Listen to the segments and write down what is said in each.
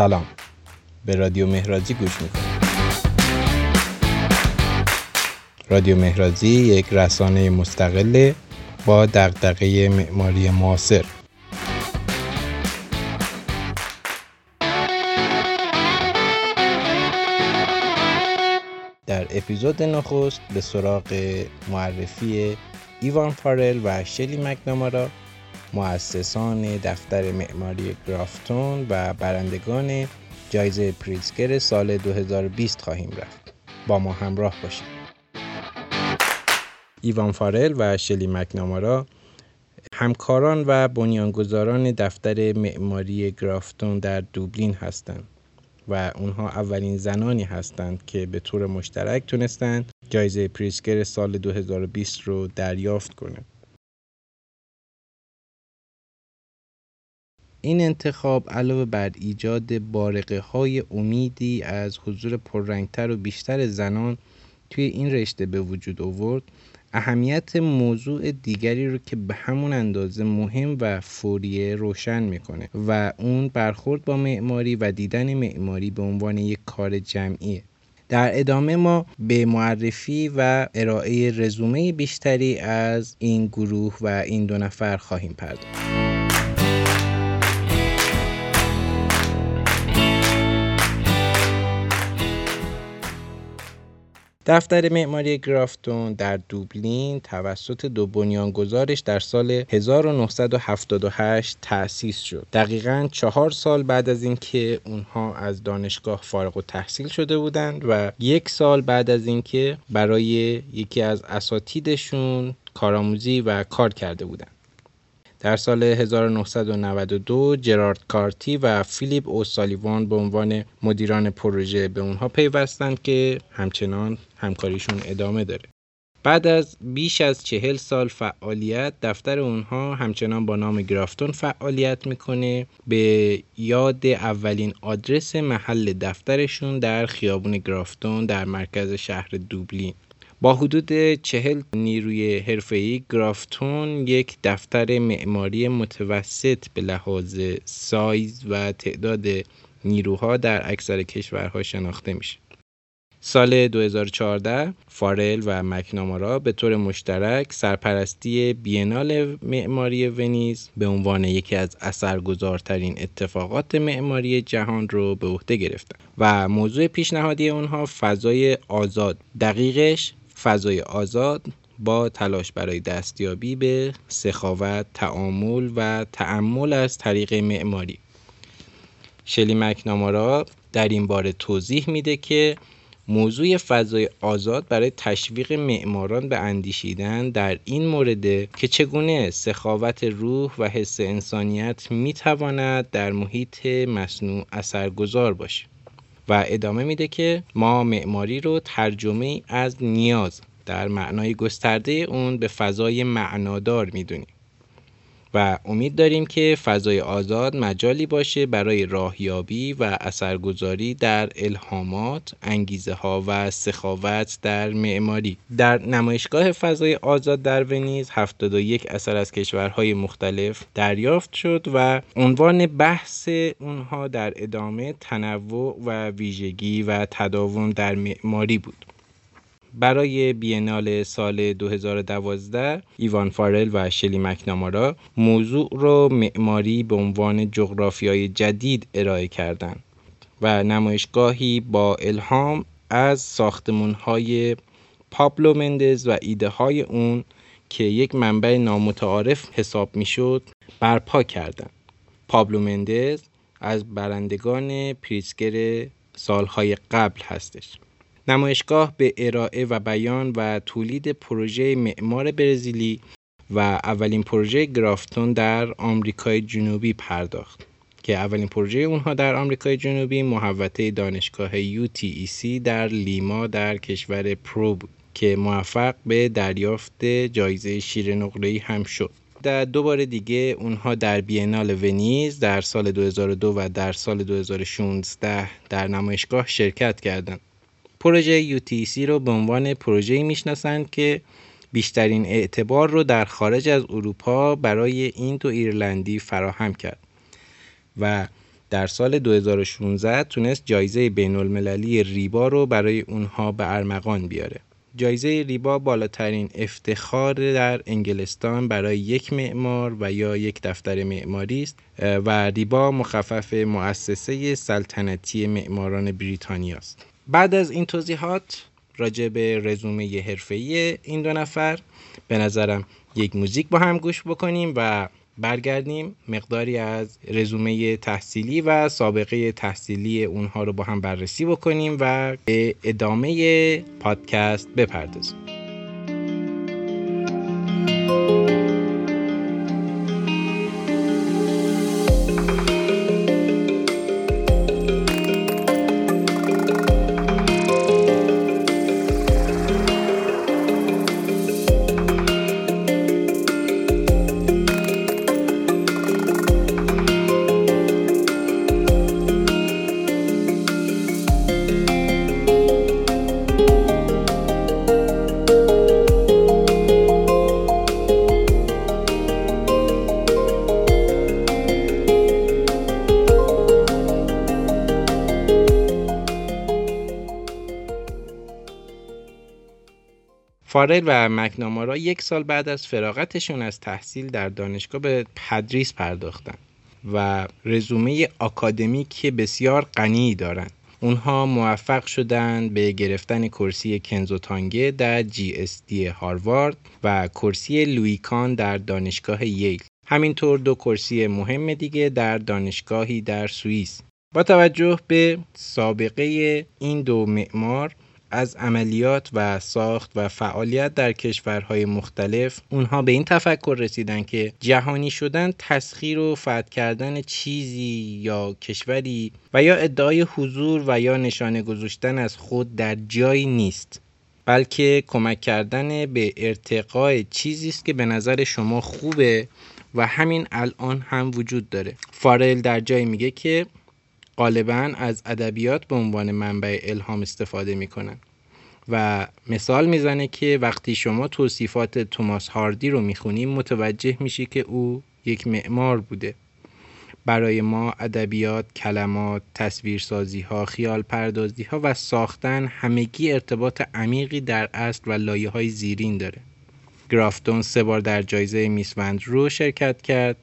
سلام. به رادیو مهرازی گوش می‌کنید. رادیو مهرازی یک رسانه مستقله با دغدغه معماری معاصر. در اپیزود نخست به سراغ معرفی ایوان فارل و شلی مکنامارا مؤسسان دفتر معماری گرافتون و برندگان جایزه پریزگر سال 2020 خواهیم رفت با ما همراه باشید ایوان فارل و شلی مکنامارا همکاران و بنیانگذاران دفتر معماری گرافتون در دوبلین هستند و اونها اولین زنانی هستند که به طور مشترک تونستند جایزه پریسکر سال 2020 رو دریافت کنند. این انتخاب علاوه بر ایجاد بارقه های امیدی از حضور پررنگتر و بیشتر زنان توی این رشته به وجود آورد اهمیت موضوع دیگری رو که به همون اندازه مهم و فوریه روشن می‌کنه و اون برخورد با معماری و دیدن معماری به عنوان یک کار جمعیه در ادامه ما به معرفی و ارائه رزومه بیشتری از این گروه و این دو نفر خواهیم پرداخت. دفتر معماری گرافتون در دوبلین توسط دو بنیانگذارش در سال 1978 تأسیس شد. دقیقا چهار سال بعد از اینکه اونها از دانشگاه فارغ و تحصیل شده بودند و یک سال بعد از اینکه برای یکی از اساتیدشون کارآموزی و کار کرده بودند. در سال 1992 جرارد کارتی و فیلیپ اوسالیوان به عنوان مدیران پروژه به اونها پیوستند که همچنان همکاریشون ادامه داره. بعد از بیش از چهل سال فعالیت دفتر اونها همچنان با نام گرافتون فعالیت می‌کنه به یاد اولین آدرس محل دفترشون در خیابون گرافتون در مرکز شهر دوبلین با حدود چهل نیروی حرفه‌ای گرافتون یک دفتر معماری متوسط به لحاظ سایز و تعداد نیروها در اکثر کشورها شناخته میشه. سال 2014 فارل و مکنامارا به طور مشترک سرپرستی بینال معماری ونیز به عنوان یکی از اثرگذارترین اتفاقات معماری جهان رو به عهده گرفتن و موضوع پیشنهادی اونها فضای آزاد دقیقش فضای آزاد با تلاش برای دستیابی به سخاوت، تعامل و تعمل از طریق معماری. شلی مکنامارا در این باره توضیح میده که موضوع فضای آزاد برای تشویق معماران به اندیشیدن در این مورد که چگونه سخاوت روح و حس انسانیت می‌تواند در محیط مصنوع اثرگذار باشه. و ادامه میده که ما معماری رو ترجمه از نیاز در معنای گسترده اون به فضای معنادار می‌دونیم. و امید داریم که فضای آزاد مجالی باشه برای راهیابی و اثرگذاری در الهامات، انگیزه ها و سخاوت در معماری. در نمایشگاه فضای آزاد در ونیز 71 اثر از کشورهای مختلف دریافت شد و عنوان بحث اونها در ادامه تنوع و ویژگی و تداوم در معماری بود. برای بینال سال 2012 ایوان فارل و شلی مکنامارا موضوع رو معماری به عنوان جغرافیای جدید ارائه کردند و نمایشگاهی با الهام از ساختمون های پابلو مندز و ایده های اون که یک منبع نامتعارف حساب می شد برپا کردند. پابلو مندز از برندگان پریزگر سالهای قبل هستش. نمایشگاه به ارائه و بیان و تولید پروژه معمار برزیلی و اولین پروژه گرافتون در آمریکای جنوبی پرداخت که اولین پروژه اونها در آمریکای جنوبی محوطه دانشگاه UTEC در لیما در کشور پرو بود که موفق به دریافت جایزه شیر نقره‌ای هم شد. در دو بار دیگه اونها در بینال ونیز در سال 2002 و در سال 2016 در نمایشگاه شرکت کردند. پروژه UTC رو به عنوان پروژه‌ای می‌شناسند که بیشترین اعتبار رو در خارج از اروپا برای این دو ایرلندی فراهم کرد و در سال 2016 تونست جایزه بین المللی ریبا رو برای اونها به ارمغان بیاره. جایزه ریبا بالاترین افتخار در انگلستان برای یک معمار و یا یک دفتر معماری است و ریبا مخفف مؤسسه سلطنتی معماران بریتانیا است. بعد از این توضیحات راجع به رزومه حرفه‌ای این دو نفر به نظرم یک موزیک با هم گوش بکنیم و برگردیم مقداری از رزومه تحصیلی و سابقه تحصیلی اونها رو با هم بررسی بکنیم و به ادامه پادکست بپردازیم. فارل و مکنامارا یک سال بعد از فراغتشون از تحصیل در دانشگاه به تدریس پرداختن و رزومه آکادمیک بسیار غنی دارند. اونها موفق شدند به گرفتن کرسی کنزو تانگه در GSD هاروارد و کرسی لویی کان در دانشگاه ییل. همینطور دو کرسی مهم دیگه در دانشگاهی در سوئیس. با توجه به سابقه این دو معمار از عملیات و ساخت و فعالیت در کشورهای مختلف اونها به این تفکر رسیدن که جهانی شدن تسخیر و فتح کردن چیزی یا کشوری و یا ادعای حضور و یا نشانه گذاشتن از خود در جایی نیست بلکه کمک کردن به ارتقای چیزی است که به نظر شما خوبه و همین الان هم وجود داره. فارل در جایی میگه که غالبا از ادبیات به عنوان منبع الهام استفاده می‌کنن. و مثال می‌زنه که وقتی شما توصیفات توماس هاردی رو می‌خونیم متوجه میشی که او یک معمار بوده. برای ما ادبیات، کلمات، تصویرسازی ها، خیال پردازی ها و ساختن همگی ارتباط عمیقی در اصل و لایه های زیرین داره. گرافتون سه بار در جایزه میسوند رو شرکت کرد.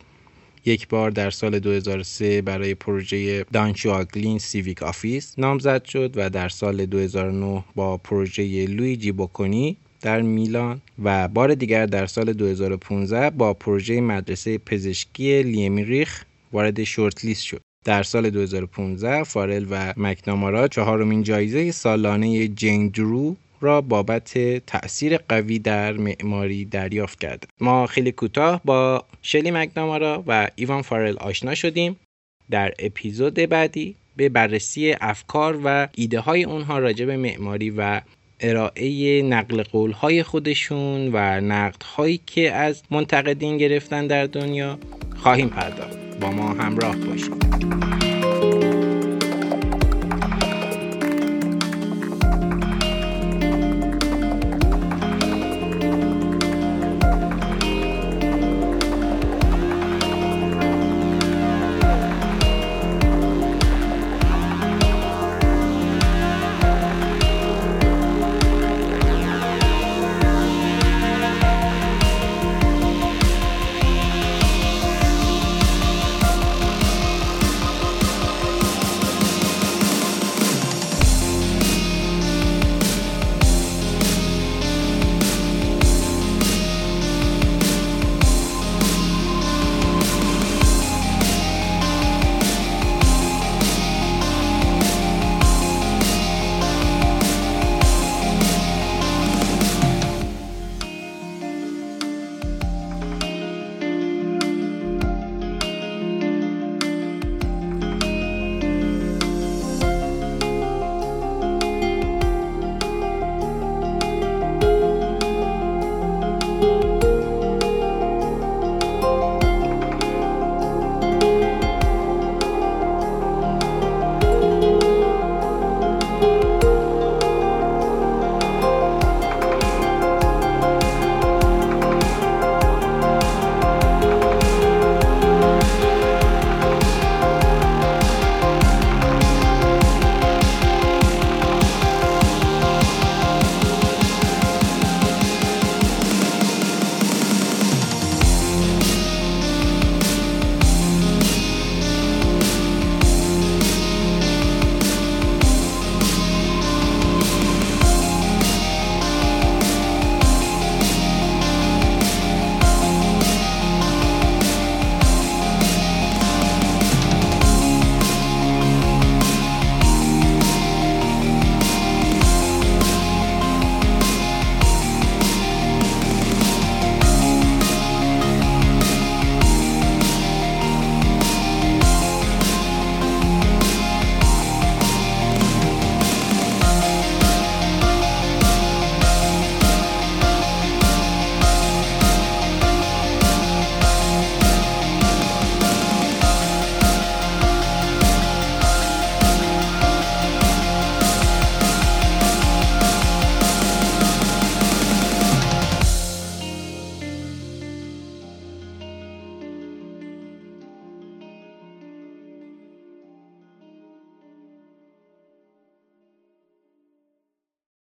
یک بار در سال 2003 برای پروژه Dunshaughlin Civic Office نامزد شد و در سال 2009 با پروژه لوییجی بوکونی در میلان و بار دیگر در سال 2015 با پروژه مدرسه پزشکی لیمریک وارد shortlist شد. در سال 2015 فارل و مکنامارا چهارمین جایزه سالانه جین درو را بابت تأثیر قوی در معماری دریافت کرد. ما خیلی کوتاه با شلی مکنامارا و ایوان فارل آشنا شدیم. در اپیزود بعدی به بررسی افکار و ایده های اونها راجع به معماری و ارائه نقل قول های خودشون و نقد هایی که از منتقدین گرفتن در دنیا خواهیم پرداخت با ما همراه باشید